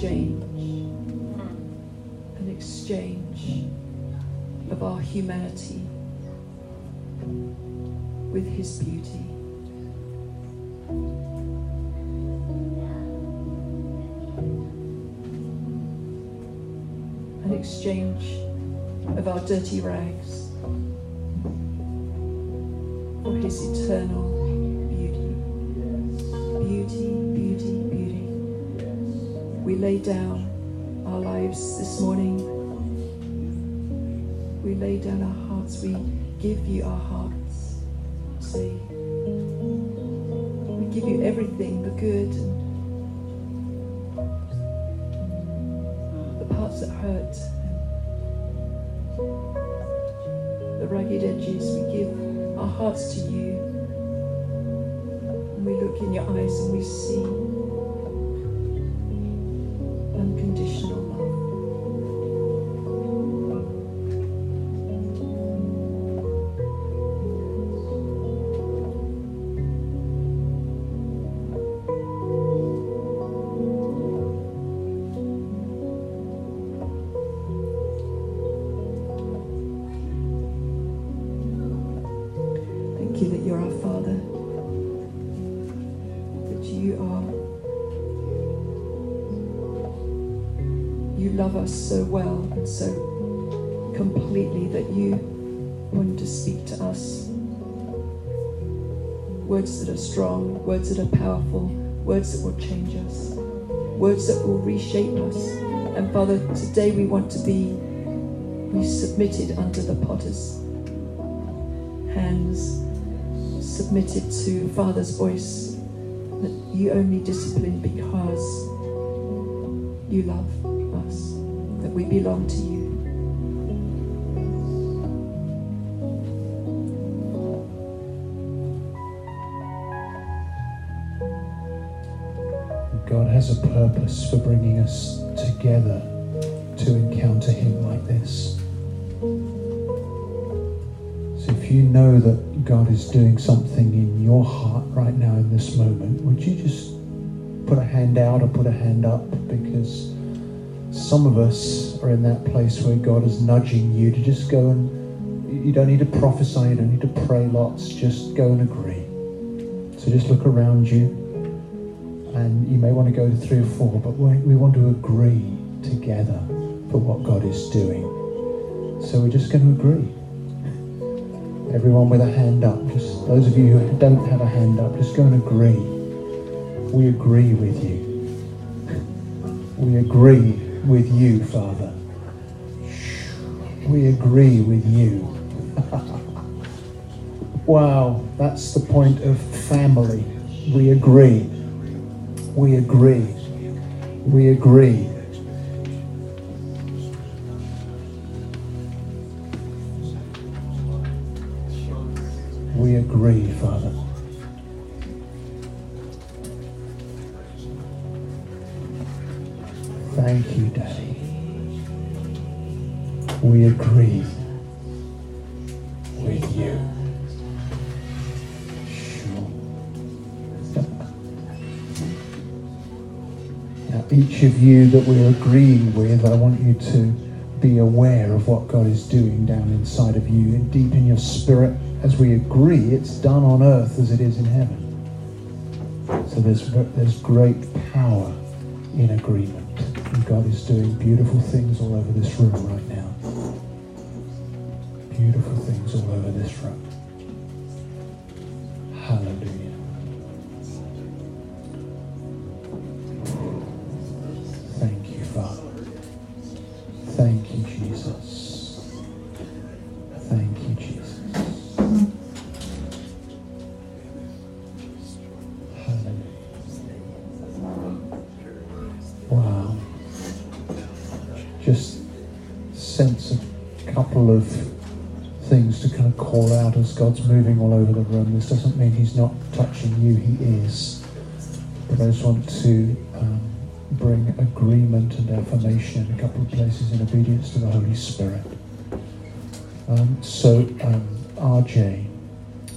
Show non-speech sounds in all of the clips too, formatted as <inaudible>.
exchange, an exchange of our humanity with His beauty. An exchange of our dirty rags for His eternal down our lives this morning. We lay down our hearts. We give you our hearts. Say, we give you everything the good and the parts that hurt, the ragged edges. We give our hearts to you. And we look in your eyes and we see us so well and so completely that you want to speak to us. Words that are strong, words that are powerful, words that will change us, words that will reshape us. And Father, today we want to be we submitted under the potter's hands submitted to Father's voice that you only discipline because you love that we belong to you. God has a purpose for bringing us together to encounter Him like this. So if you know that God is doing something in your heart right now in this moment, would you just put a hand out or put a hand up? Because some of us are in that place where God is nudging you to just go and you don't need to prophesy, you don't need to pray lots, just go and agree. So just look around you and you may want to go to three or four, but we, want to agree together for what God is doing. So we're just going to agree. Everyone with a hand up, just those of you who don't have a hand up, just go and agree. We agree with you. We agree with you, Father. We agree with you. wow, that's the point of family. We agree. We agree. We agree. We agree, Father. Thank you, Daddy. We agree with you. Sure. Now, each of you that we're agreeing with, I want you to be aware of what God is doing down inside of you and deep in your spirit. As we agree, it's done on earth as it is in heaven. So there's, there's great power in agreement. And God is doing beautiful things all over this room right now. Beautiful things all over this room. Hallelujah. Doesn't mean He's not touching you, He is. But I just want to um, bring agreement and affirmation in a couple of places in obedience to the Holy Spirit. Um, so, um, RJ,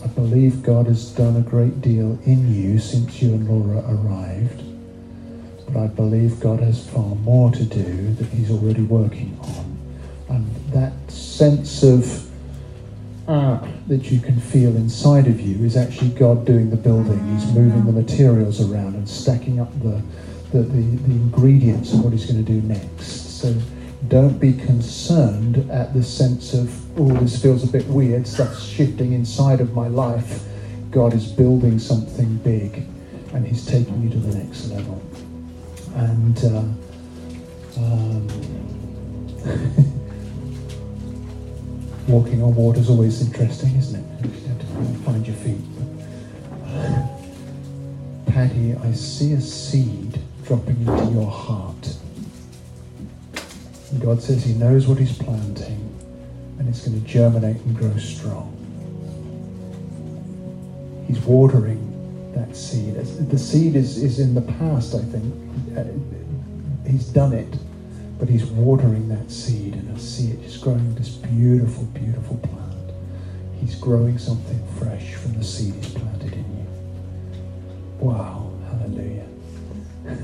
I believe God has done a great deal in you since you and Laura arrived. But I believe God has far more to do that He's already working on. And that sense of that you can feel inside of you is actually God doing the building. He's moving the materials around and stacking up the, the, the, the ingredients of what He's going to do next. So don't be concerned at the sense of, oh, this feels a bit weird, stuff's shifting inside of my life. God is building something big and He's taking you to the next level. And uh, um, <laughs> walking on water is always interesting, isn't it? You have to find your feet. Patty, I see a seed dropping into your heart. And God says He knows what He's planting and it's going to germinate and grow strong. He's watering that seed. The seed is, is in the past, I think. Uh, he's done it but he's watering that seed and I see it just growing this beautiful, beautiful plant. He's growing something fresh from the seed he's planted in you. Wow, hallelujah. <laughs>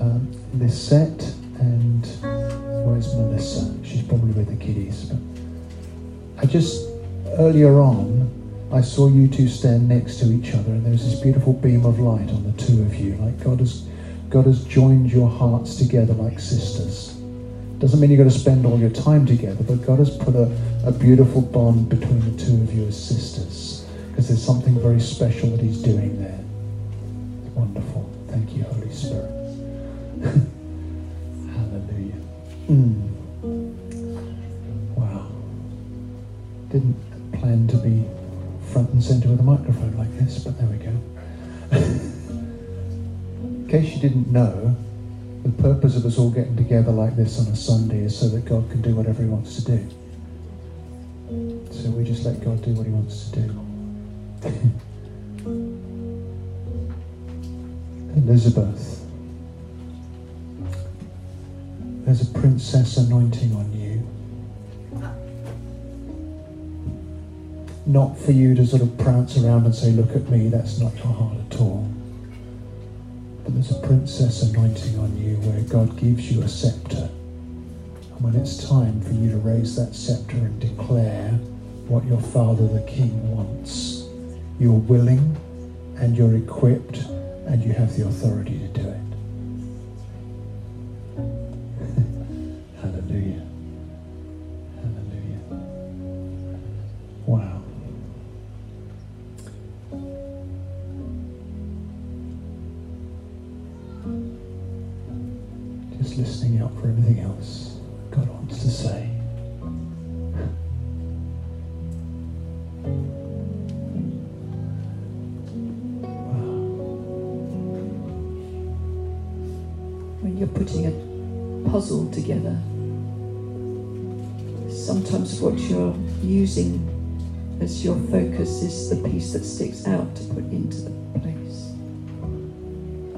um, Lisette and where's Melissa? She's probably with the kiddies. But I just earlier on I saw you two stand next to each other, and there was this beautiful beam of light on the two of you, like God has, God has joined your hearts together like sisters. Doesn't mean you've got to spend all your time together, but God has put a, a beautiful bond between the two of you as sisters, because there's something very special that He's doing there. Wonderful. Thank you, Holy Spirit. <laughs> Hallelujah. Mm. Wow. Didn't plan to be front and center with a microphone like this, but there we go. In case you didn't know, the purpose of us all getting together like this on a Sunday is so that God can do whatever He wants to do. So we just let God do what He wants to do. <laughs> Elizabeth, there's a princess anointing on you. Not for you to sort of prance around and say, Look at me, that's not your heart at all. But there's a princess anointing on you where God gives you a scepter. And when it's time for you to raise that scepter and declare what your father, the king, wants, you're willing and you're equipped and you have the authority to do it. As your focus is the piece that sticks out to put into the place.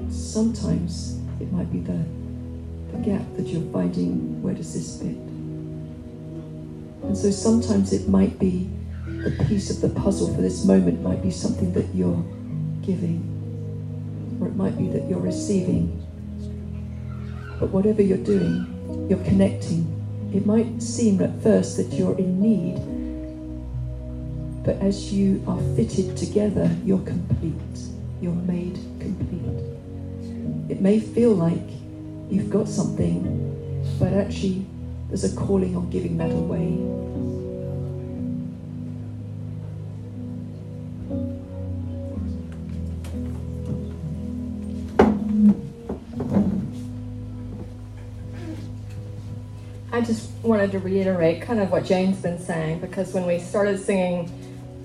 Sometimes it might be the the gap that you're finding, where does this fit? And so sometimes it might be the piece of the puzzle for this moment might be something that you're giving, or it might be that you're receiving. But whatever you're doing, you're connecting. It might seem at first that you're in need, But as you are fitted together, you're complete. You're made complete. It may feel like you've got something, but actually, there's a calling on giving that away. I just wanted to reiterate kind of what Jane's been saying because when we started singing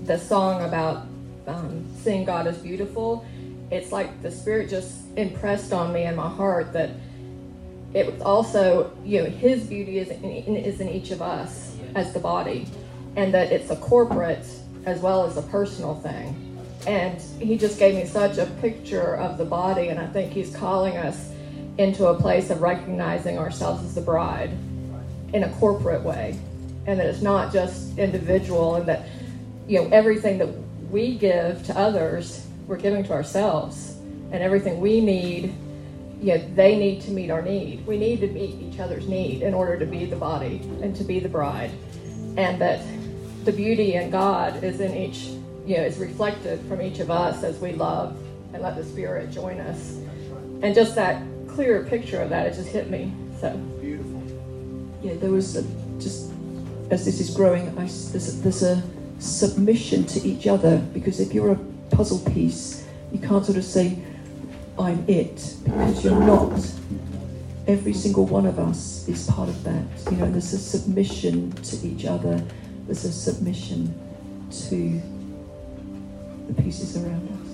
the song about um, seeing God as beautiful, it's like the Spirit just impressed on me in my heart that it was also, you know, His beauty is in, is in each of us as the body, and that it's a corporate as well as a personal thing. And He just gave me such a picture of the body, and I think He's calling us into a place of recognizing ourselves as the bride in a corporate way and that it's not just individual and that you know everything that we give to others we're giving to ourselves. And everything we need you know they need to meet our need. We need to meet each other's need in order to be the body and to be the bride. And that the beauty in god is in each you know is reflected from each of us as we love and let the spirit join us. And just that clearer picture of that it just hit me so. Beautiful. yeah, there was a, just as this is growing, I, there's, a, there's a submission to each other because if you're a puzzle piece, you can't sort of say, I'm it, because you're not. Every single one of us is part of that. You know, there's a submission to each other, there's a submission to the pieces around us.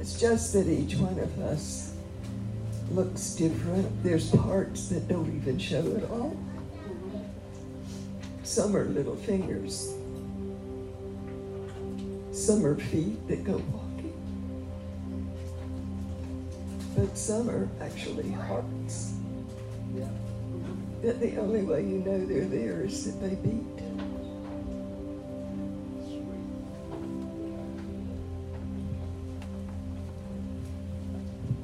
It's just that each one of us looks different. There's parts that don't even show at all. Some are little fingers. Some are feet that go walking. But some are actually hearts. That the only way you know they're there is that they beat.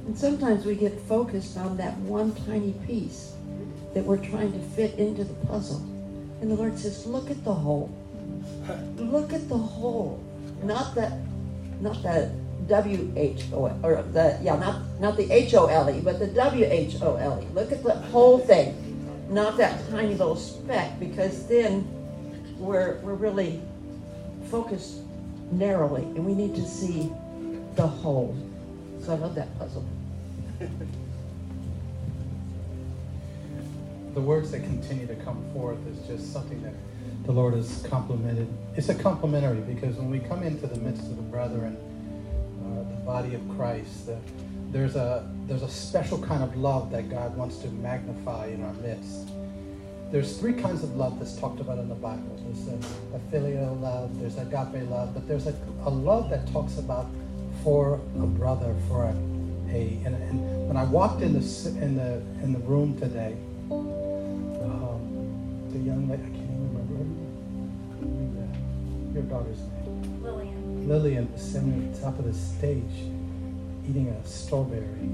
And sometimes we get focused on that one tiny piece that we're trying to fit into the puzzle. And the Lord says, look at the whole. Look at the whole. Not that not the W H O or the yeah, not not the H O L E, but the W H O L E. Look at the whole thing. Not that tiny little speck, because then we're we're really focused narrowly and we need to see the whole. So I love that puzzle. <laughs> the words that continue to come forth is just something that the Lord has complimented. It's a complimentary because when we come into the midst of the brethren, uh, the body of Christ, the, there's a there's a special kind of love that God wants to magnify in our midst. There's three kinds of love that's talked about in the Bible. There's a, a filial love, there's agape love, but there's a, a love that talks about for a brother, for a and, and when I walked in the in the in the room today, the young lady I can't even remember her name. Your daughter's name. Lillian. Lillian was sitting at the top of the stage, eating a strawberry,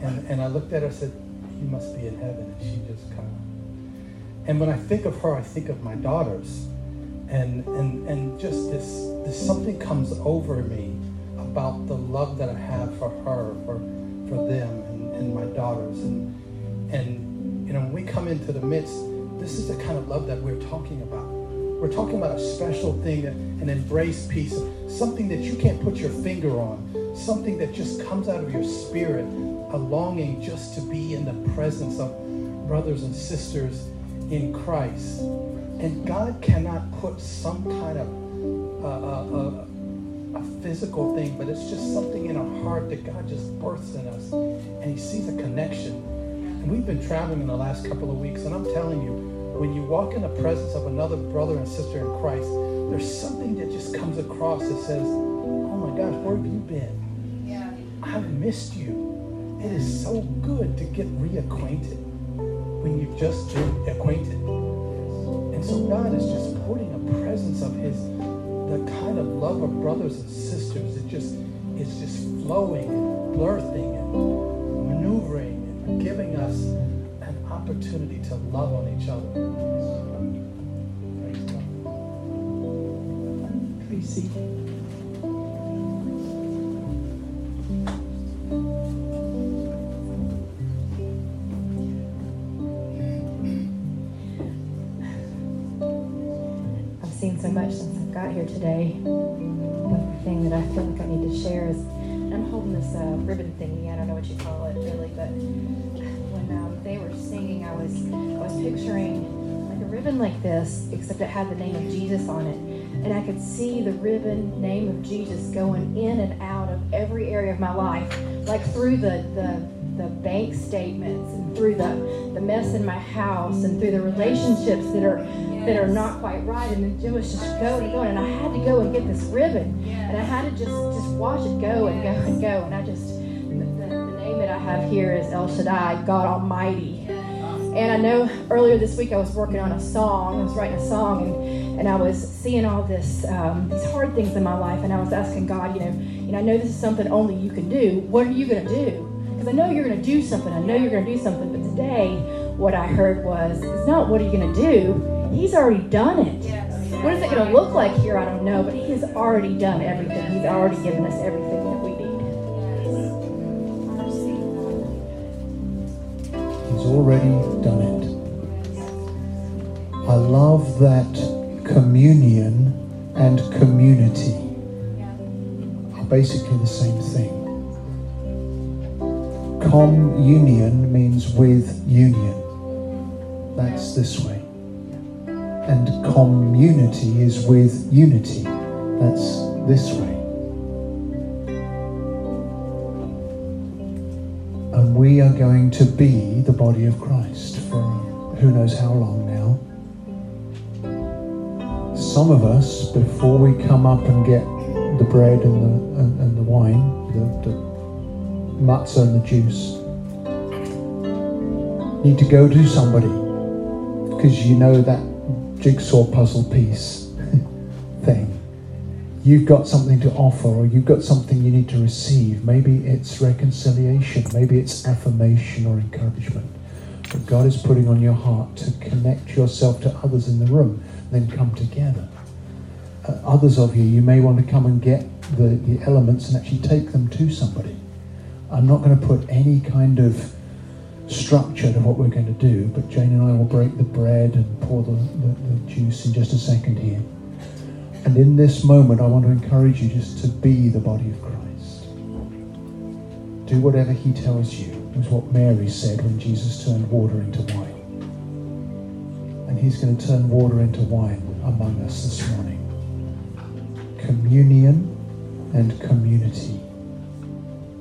and and I looked at her and said, "You must be in heaven," and she just kind of. And when I think of her, I think of my daughters, and and and just this this something comes over me about the love that I have for her, for for them and, and my daughters. And and you know, when we come into the midst, this is the kind of love that we're talking about. We're talking about a special thing, an embrace piece, something that you can't put your finger on, something that just comes out of your spirit, a longing just to be in the presence of brothers and sisters in Christ. And God cannot put some kind of uh, uh, uh, a physical thing, but it's just something in our heart that God just births in us. And He sees a connection. And we've been traveling in the last couple of weeks, and I'm telling you, when you walk in the presence of another brother and sister in Christ, there's something that just comes across that says, Oh my gosh, where have you been? Yeah. I've missed you. It is so good to get reacquainted when you've just been acquainted. And so God is just putting a presence of His the kind of love of brothers and sisters. It just it's just flowing and birthing and maneuvering and giving us opportunity to love on each other. Tracy. I've seen so much since I've got here today. But the thing that I feel like I need to share is I'm holding this uh, ribbon thingy. I don't know what you call it really, but when they were singing, I was I was picturing like a ribbon like this, except it had the name of Jesus on it, and I could see the ribbon name of Jesus going in and out of every area of my life, like through the the the bank statements and through the, the mess in my house and through the relationships that are that are not quite right. And it was just going and going. And I had to go and get this ribbon. And I had to just just watch it go and go and go. And I just have here is El Shaddai God Almighty and I know earlier this week I was working on a song I was writing a song and, and I was seeing all this um, these hard things in my life and I was asking God you know you know I know this is something only you can do what are you gonna do because I know you're going to do something. I know you're going to do something. But today, what I heard was, it's not what are you going to do? He's already done it. What is it going to look like here? I don't know. But He has already done everything. He's already given us everything Already done it. I love that communion and community are basically the same thing. Communion means with union. That's this way. And community is with unity. That's this way. And we are going to be the body of Christ for who knows how long now. Some of us, before we come up and get the bread and the, and, and the wine, the, the matzah and the juice, need to go to somebody because you know that jigsaw puzzle piece <laughs> thing. You've got something to offer, or you've got something you need to receive. Maybe it's reconciliation, maybe it's affirmation or encouragement. But God is putting on your heart to connect yourself to others in the room, then come together. Uh, others of you, you may want to come and get the, the elements and actually take them to somebody. I'm not going to put any kind of structure to what we're going to do, but Jane and I will break the bread and pour the, the, the juice in just a second here. And in this moment, I want to encourage you just to be the body of Christ. Do whatever he tells you, was what Mary said when Jesus turned water into wine. And he's going to turn water into wine among us this morning. Communion and community.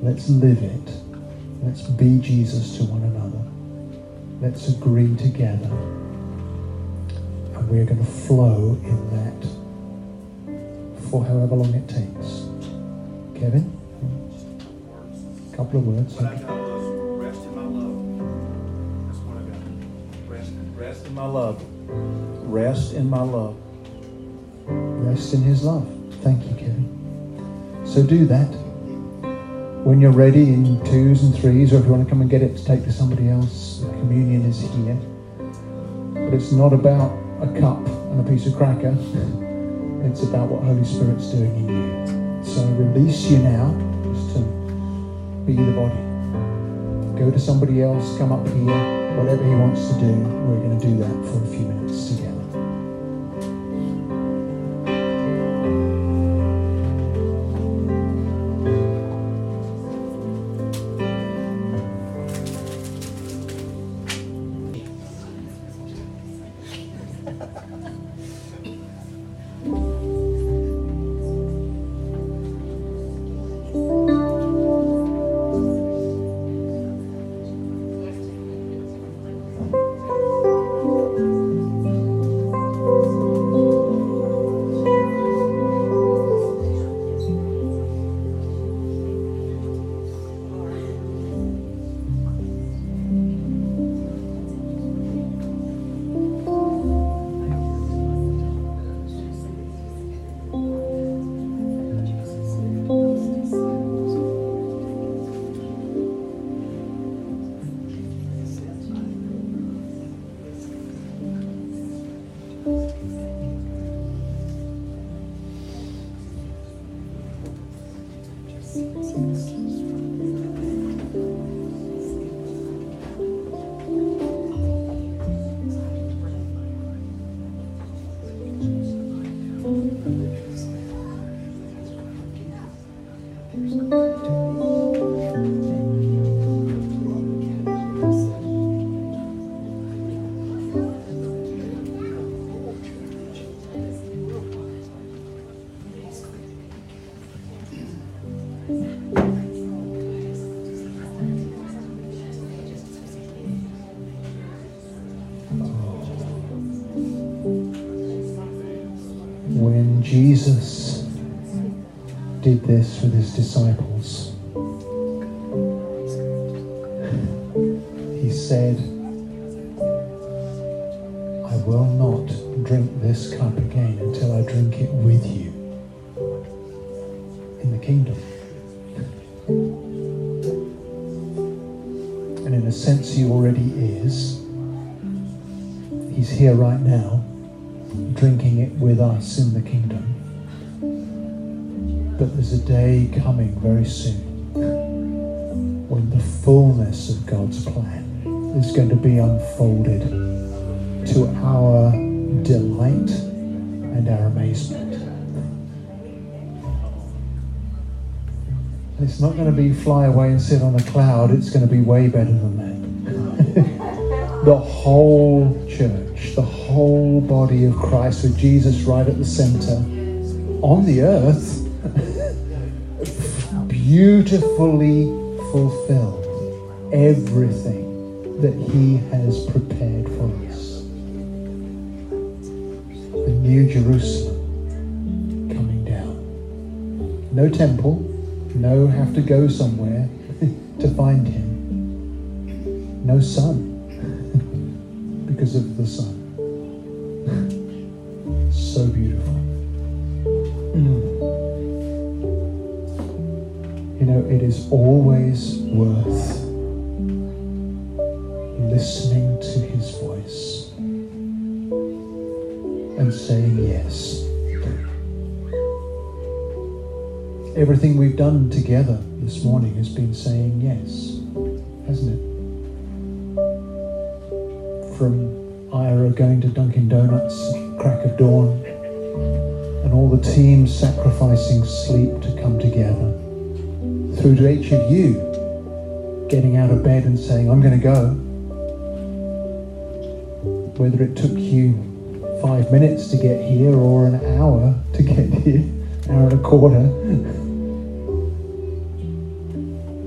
Let's live it. Let's be Jesus to one another. Let's agree together. And we're going to flow in that for however long it takes. Kevin? A couple of words. What I got was rest in my love. That's what I got. Rest, rest in my love. Rest in my love. Rest in his love. Thank you, Kevin. So do that. When you're ready in twos and threes, or if you want to come and get it to take to somebody else, the communion is here. But it's not about a cup and a piece of cracker. <laughs> It's about what Holy Spirit's doing in you. So release you now, just to be the body. Go to somebody else, come up here, whatever he wants to do, we're going to do that for a few minutes together. Jesus did this with his disciples. He said, I will not drink this cup again until I drink it with you in the kingdom. And in a sense, he already is. He's here right now, drinking it with us in the kingdom. But there's a day coming very soon when the fullness of God's plan is going to be unfolded to our delight and our amazement. It's not going to be fly away and sit on a cloud, it's going to be way better than that. <laughs> the whole church, the whole body of Christ with Jesus right at the center on the earth, <laughs> beautifully fulfilled everything that He has prepared for us. The New Jerusalem coming down. No temple, no have to go somewhere <laughs> to find Him. No sun, <laughs> because of the Son. So beautiful. Mm. You know, it is always worth listening to his voice and saying yes. Everything we've done together this morning has been saying yes, hasn't it? From Ira going to Dunkin' Donuts, crack of dawn, and all the teams sacrificing sleep to come together, through to each of you getting out of bed and saying, I'm going to go whether it took you five minutes to get here or an hour to get <laughs> here, hour and a quarter,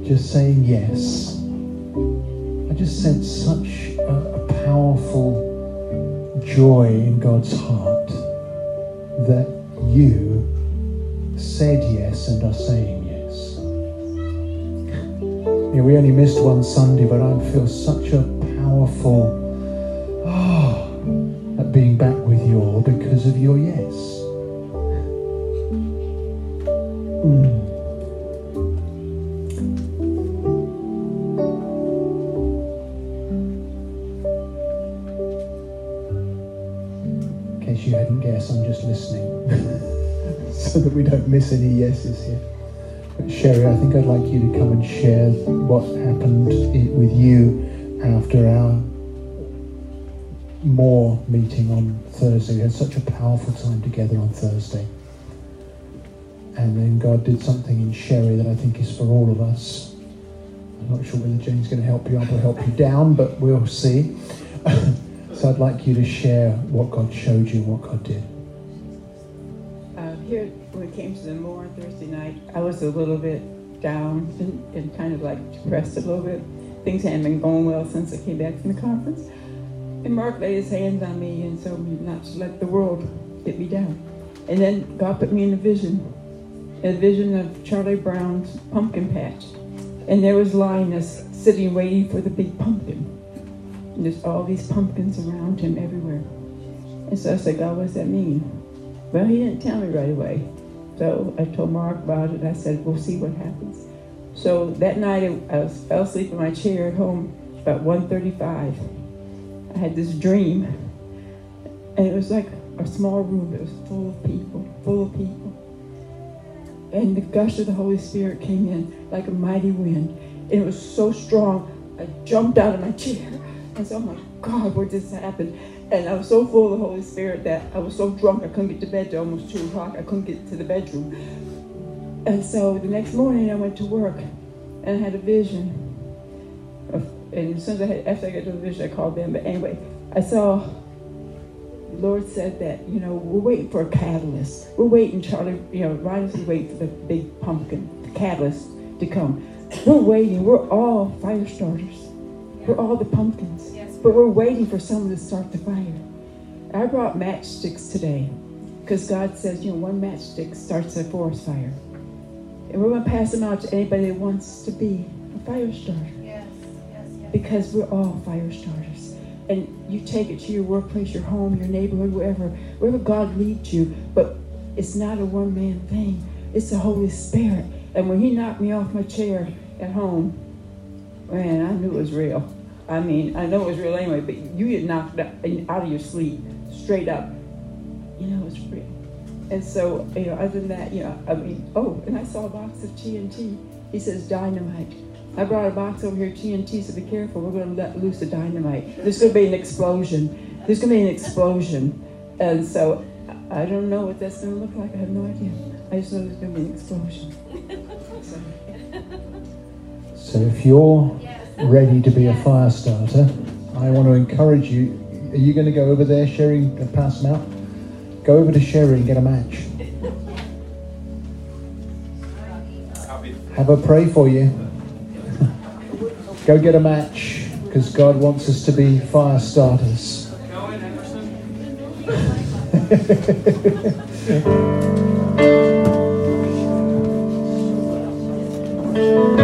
just saying yes. I just sense such a, a powerful joy in God's heart that you said yes and are saying yes. Yeah, we only missed one Sunday, but I feel such a powerful oh, at being back with you all because of your yes. Miss any yeses here. But Sherry, I think I'd like you to come and share what happened with you after our more meeting on Thursday. We had such a powerful time together on Thursday. And then God did something in Sherry that I think is for all of us. I'm not sure whether Jane's going to help you up or help you down, but we'll see. <laughs> so I'd like you to share what God showed you what God did. Came to the more on Thursday night, I was a little bit down and, <laughs> and kind of like depressed a little bit. Things hadn't been going well since I came back from the conference. And Mark laid his hands on me and told me not to let the world get me down. And then God put me in a vision, a vision of Charlie Brown's pumpkin patch. And there was Linus sitting waiting for the big pumpkin. And there's all these pumpkins around him everywhere. And so I said, God, what does that mean? Well, he didn't tell me right away. So I told Mark about it. I said, we'll see what happens. So that night I was, fell asleep in my chair at home about 1.35 I had this dream, and it was like a small room that was full of people, full of people. And the gush of the Holy Spirit came in like a mighty wind. And it was so strong, I jumped out of my chair. And so oh I'm like, God, what just happened? And I was so full of the Holy Spirit that I was so drunk I couldn't get to bed till almost 2 o'clock. I couldn't get to the bedroom. And so the next morning I went to work and I had a vision and as soon as I had, after I got to the vision, I called them. But anyway, I saw the Lord said that, you know, we're waiting for a catalyst. We're waiting, Charlie, you know, Riders is waiting for the big pumpkin, the catalyst to come. We're waiting. We're all fire starters. We're all the pumpkins. But we're waiting for someone to start the fire. I brought matchsticks today. Because God says, you know, one matchstick starts a forest fire. And we're going to pass them out to anybody that wants to be a fire starter. Yes, yes, yes. Because we're all fire starters. And you take it to your workplace, your home, your neighborhood, wherever, wherever God leads you. But it's not a one man thing, it's the Holy Spirit. And when He knocked me off my chair at home, man, I knew it was real. I mean, I know it was real anyway, but you get knocked out out of your sleep, straight up. You know, it's real. And so, you know, other than that, you know, I mean, oh, and I saw a box of TNT. He says dynamite. I brought a box over here, TNT, so be careful. We're going to let loose a dynamite. There's going to be an explosion. There's going to be an explosion. And so, I I don't know what that's going to look like. I have no idea. I just know there's going to be an explosion. So, <laughs> So if you're ready to be a fire starter, I want to encourage you. Are you going to go over there, Sherry, and pass them out? Go over to Sherry and get a match. Have her pray for you. <laughs> Go get a match because God wants us to be fire starters. Hallelujah. <laughs>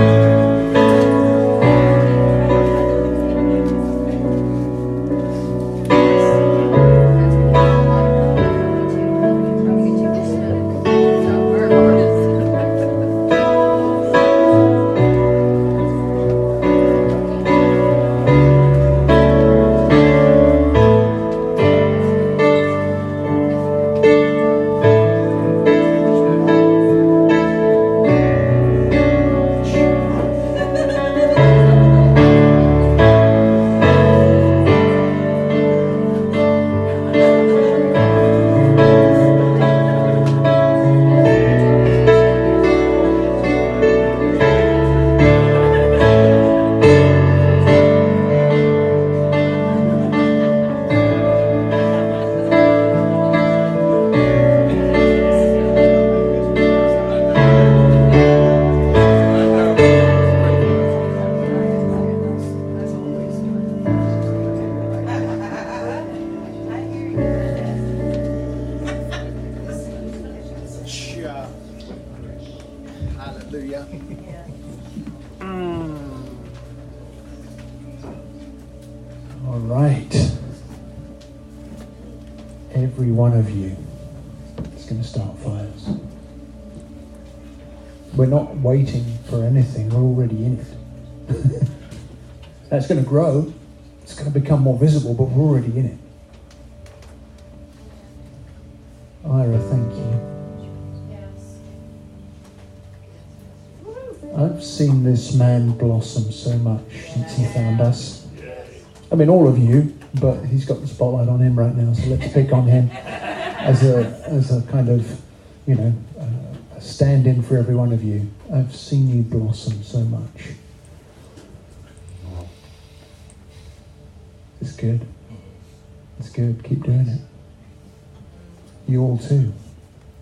Every one of you is going to start fires. We're not waiting for anything, we're already in it. <laughs> That's going to grow, it's going to become more visible, but we're already in it. Ira, thank you. I've seen this man blossom so much since he found us. I mean, all of you, but he's got the spotlight on him right now, so let's pick on him as a as a kind of, you know, uh, a stand-in for every one of you. I've seen you blossom so much. It's good. It's good. Keep doing it. You all too.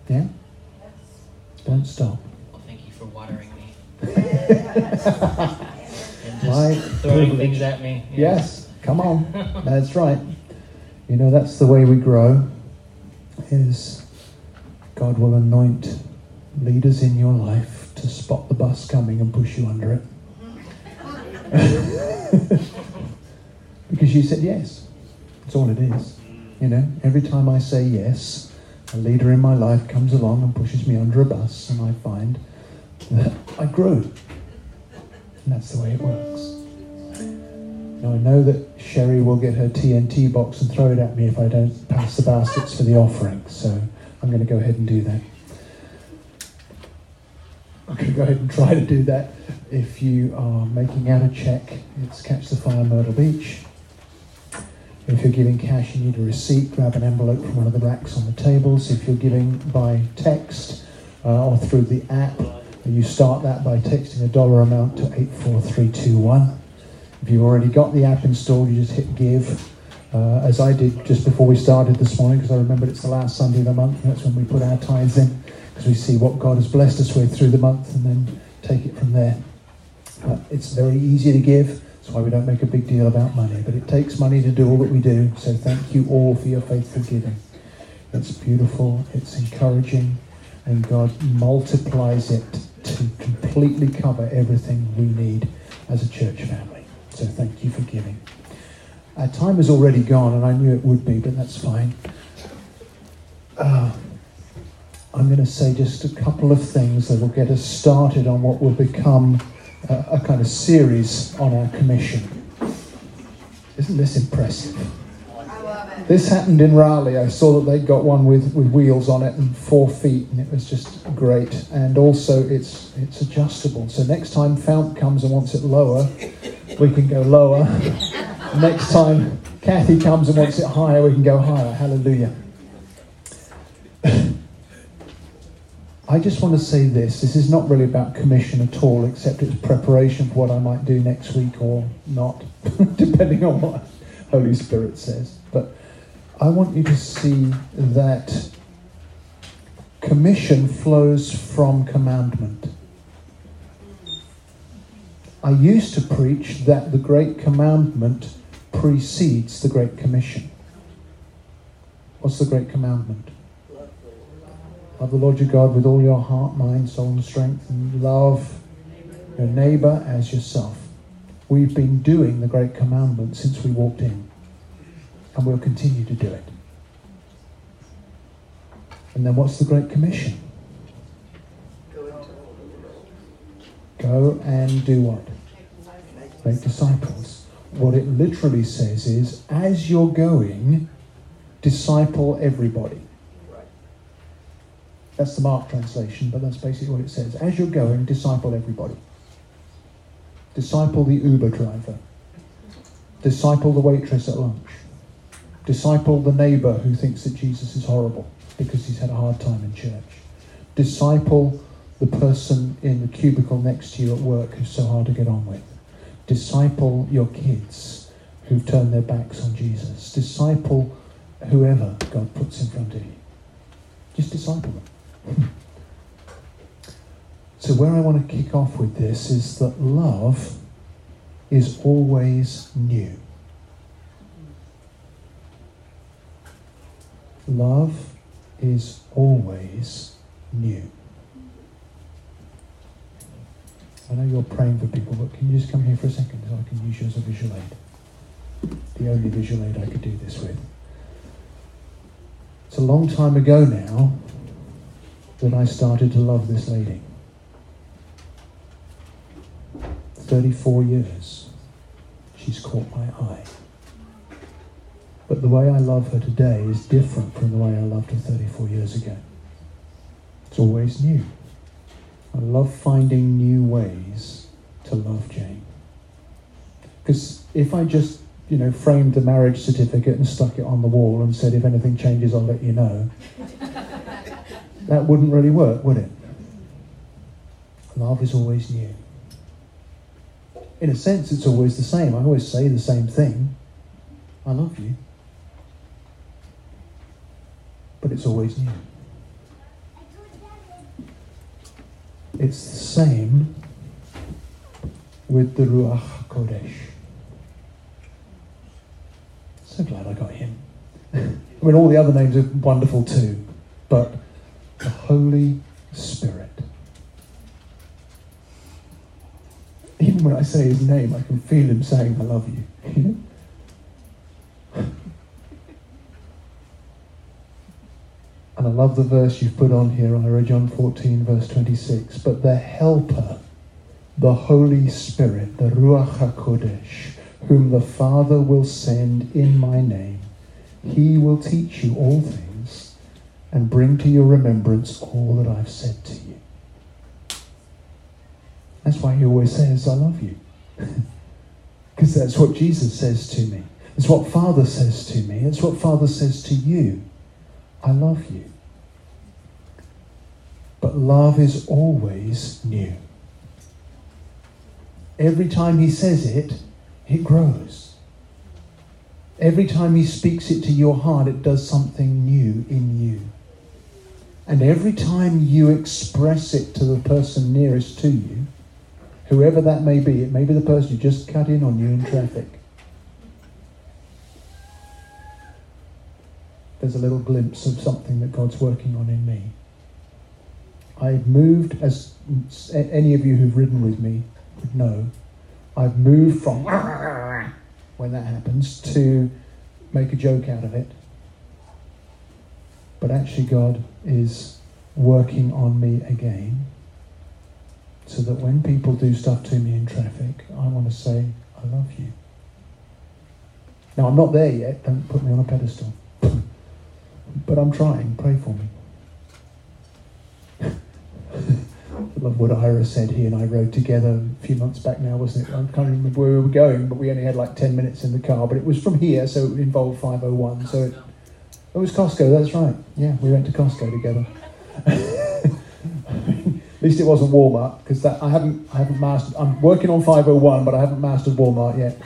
Yeah. Don't stop. Well, thank you for watering me <laughs> and just throwing things at me. Yes, come on. That's right. You know, that's the way we grow. Is God will anoint leaders in your life to spot the bus coming and push you under it. <laughs> because you said yes. That's all it is. You know, every time I say yes, a leader in my life comes along and pushes me under a bus, and I find that I grow. And that's the way it works. Now I know that Sherry will get her TNT box and throw it at me if I don't pass the baskets for the offering. So I'm going to go ahead and do that. I'm going to go ahead and try to do that. If you are making out a check, it's Catch the Fire Myrtle Beach. If you're giving cash, you need a receipt. Grab an envelope from one of the racks on the tables. If you're giving by text uh, or through the app, you start that by texting a dollar amount to 84321. If you've already got the app installed, you just hit give, uh, as I did just before we started this morning, because I remembered it's the last Sunday of the month, that's when we put our tithes in, because we see what God has blessed us with through the month, and then take it from there. Uh, it's very easy to give, that's why we don't make a big deal about money, but it takes money to do all that we do, so thank you all for your faithful giving. It's beautiful, it's encouraging, and God multiplies it to completely cover everything we need as a church family. So thank you for giving. Our time is already gone, and I knew it would be, but that's fine. Uh, I'm going to say just a couple of things that will get us started on what will become a, a kind of series on our commission. Isn't this impressive? This happened in Raleigh. I saw that they got one with, with wheels on it and four feet, and it was just great. And also, it's it's adjustable. So next time Fount comes and wants it lower, we can go lower. <laughs> next time Kathy comes and wants it higher, we can go higher. Hallelujah. <laughs> I just want to say this. This is not really about commission at all, except it's preparation for what I might do next week or not, <laughs> depending on what Holy Spirit says. But I want you to see that commission flows from commandment. I used to preach that the Great Commandment precedes the Great Commission. What's the Great Commandment? Love the Lord your God with all your heart, mind, soul, and strength, and love your neighbor as yourself. We've been doing the Great Commandment since we walked in, and we'll continue to do it. And then what's the Great Commission? Go and do what? Make disciples. What it literally says is, as you're going, disciple everybody. That's the Mark translation, but that's basically what it says. As you're going, disciple everybody. Disciple the Uber driver. Disciple the waitress at lunch. Disciple the neighbor who thinks that Jesus is horrible because he's had a hard time in church. Disciple the person in the cubicle next to you at work who's so hard to get on with. Disciple your kids who've turned their backs on Jesus. Disciple whoever God puts in front of you. Just disciple them. <laughs> So, where I want to kick off with this is that love is always new. Love is always new. I know you're praying for people, but can you just come here for a second so I can use you as a visual aid? The only visual aid I could do this with. It's a long time ago now that I started to love this lady. 34 years, she's caught my eye. But the way I love her today is different from the way I loved her 34 years ago. It's always new. I love finding new ways to love Jane. Because if I just, you know, framed the marriage certificate and stuck it on the wall and said, if anything changes, I'll let you know, that wouldn't really work, would it? Love is always new. In a sense, it's always the same. I always say the same thing I love you. But it's always new. It's the same with the Ruach Kodesh. So glad I got him. <laughs> I mean, all the other names are wonderful too, but the Holy Spirit. Even when I say his name, I can feel him saying, I love you. <laughs> and I love the verse you've put on here, Ira, John 14, verse 26. But the Helper, the Holy Spirit, the Ruach HaKodesh, whom the Father will send in my name, he will teach you all things and bring to your remembrance all that I've said to you. That's why he always says, I love you. <laughs> Because that's what Jesus says to me. It's what Father says to me. It's what Father says to you. I love you. But love is always new. Every time he says it, it grows. Every time he speaks it to your heart, it does something new in you. And every time you express it to the person nearest to you, whoever that may be, it may be the person who just cut in on you in traffic. There's a little glimpse of something that God's working on in me. I've moved, as any of you who've ridden with me would know, I've moved from when that happens to make a joke out of it. But actually, God is working on me again so that when people do stuff to me in traffic, I want to say, I love you. Now, I'm not there yet. Don't put me on a pedestal. But I'm trying. Pray for me. I love what Ira said. He and I rode together a few months back now, wasn't it? I can't remember where we were going, but we only had like 10 minutes in the car. But it was from here, so it involved 501. So it, it was Costco, that's right. Yeah, we went to Costco together. <laughs> At least it wasn't Walmart, because that I haven't I haven't mastered I'm working on 501, but I haven't mastered Walmart yet.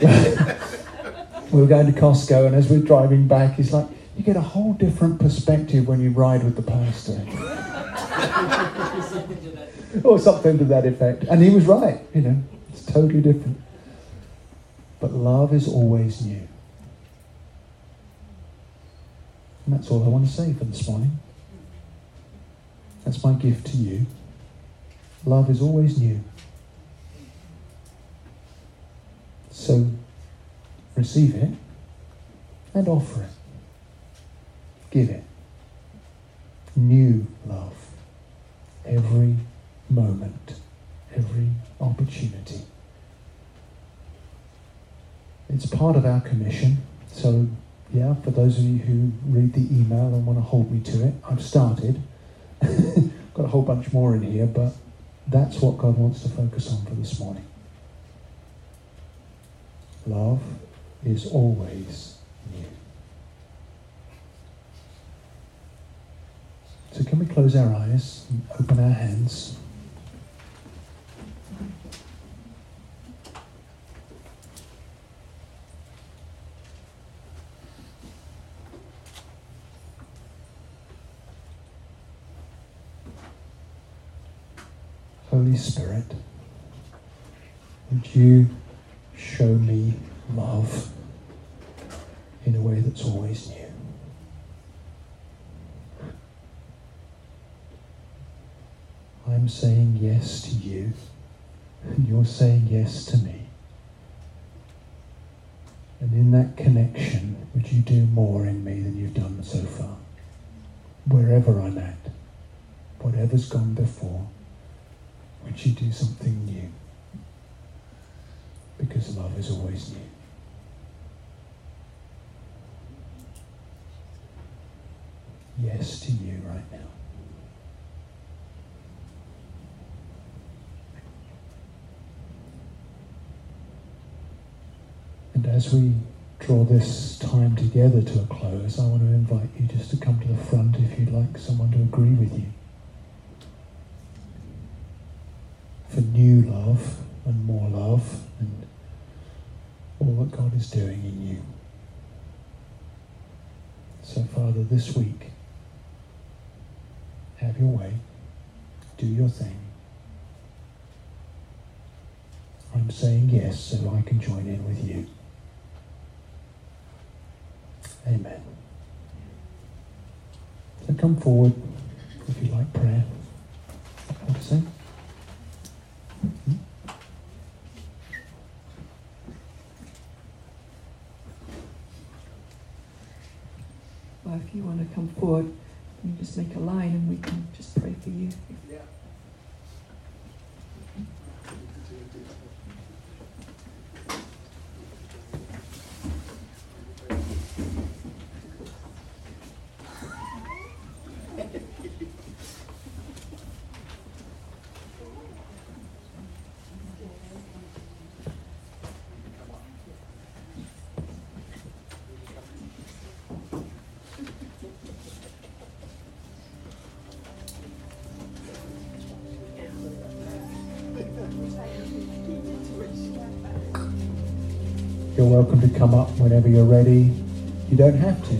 <laughs> we were going to Costco, and as we're driving back, he's like you get a whole different perspective when you ride with the pastor. <laughs> or something to that effect. And he was right, you know, it's totally different. But love is always new. And that's all I want to say for this morning. That's my gift to you. Love is always new. So receive it and offer it. Give it. New love. Every moment, every opportunity. It's part of our commission. So, yeah, for those of you who read the email and want to hold me to it, I've started. <laughs> Got a whole bunch more in here, but that's what God wants to focus on for this morning. Love is always new. So, can we close our eyes and open our hands? Holy Spirit, would you show me love in a way that's always new? I'm saying yes to you, and you're saying yes to me. And in that connection, would you do more in me than you've done so far? Wherever I'm at, whatever's gone before, would you do something new? Because love is always new. Yes to you right now. As we draw this time together to a close, I want to invite you just to come to the front if you'd like someone to agree with you. For new love and more love and all that God is doing in you. So, Father, this week, have your way, do your thing. I'm saying yes so I can join in with you. Amen. So come forward if you like prayer. Want to sing? Well, if you want to come forward, you just make a line and we can just pray for you. Yeah. You're welcome to come up whenever you're ready. You don't have to.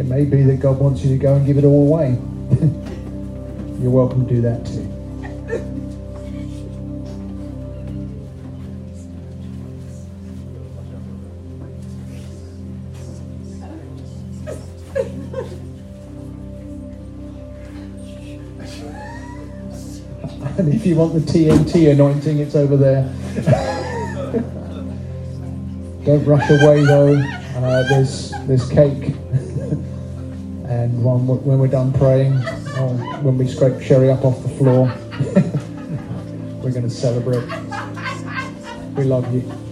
It may be that God wants you to go and give it all away. <laughs> you're welcome to do that too. <laughs> and if you want the TNT anointing, it's over there. <laughs> Don't rush away though. Uh, there's there's cake. <laughs> and when we're, when we're done praying, or when we scrape Sherry up off the floor, <laughs> we're going to celebrate. We love you.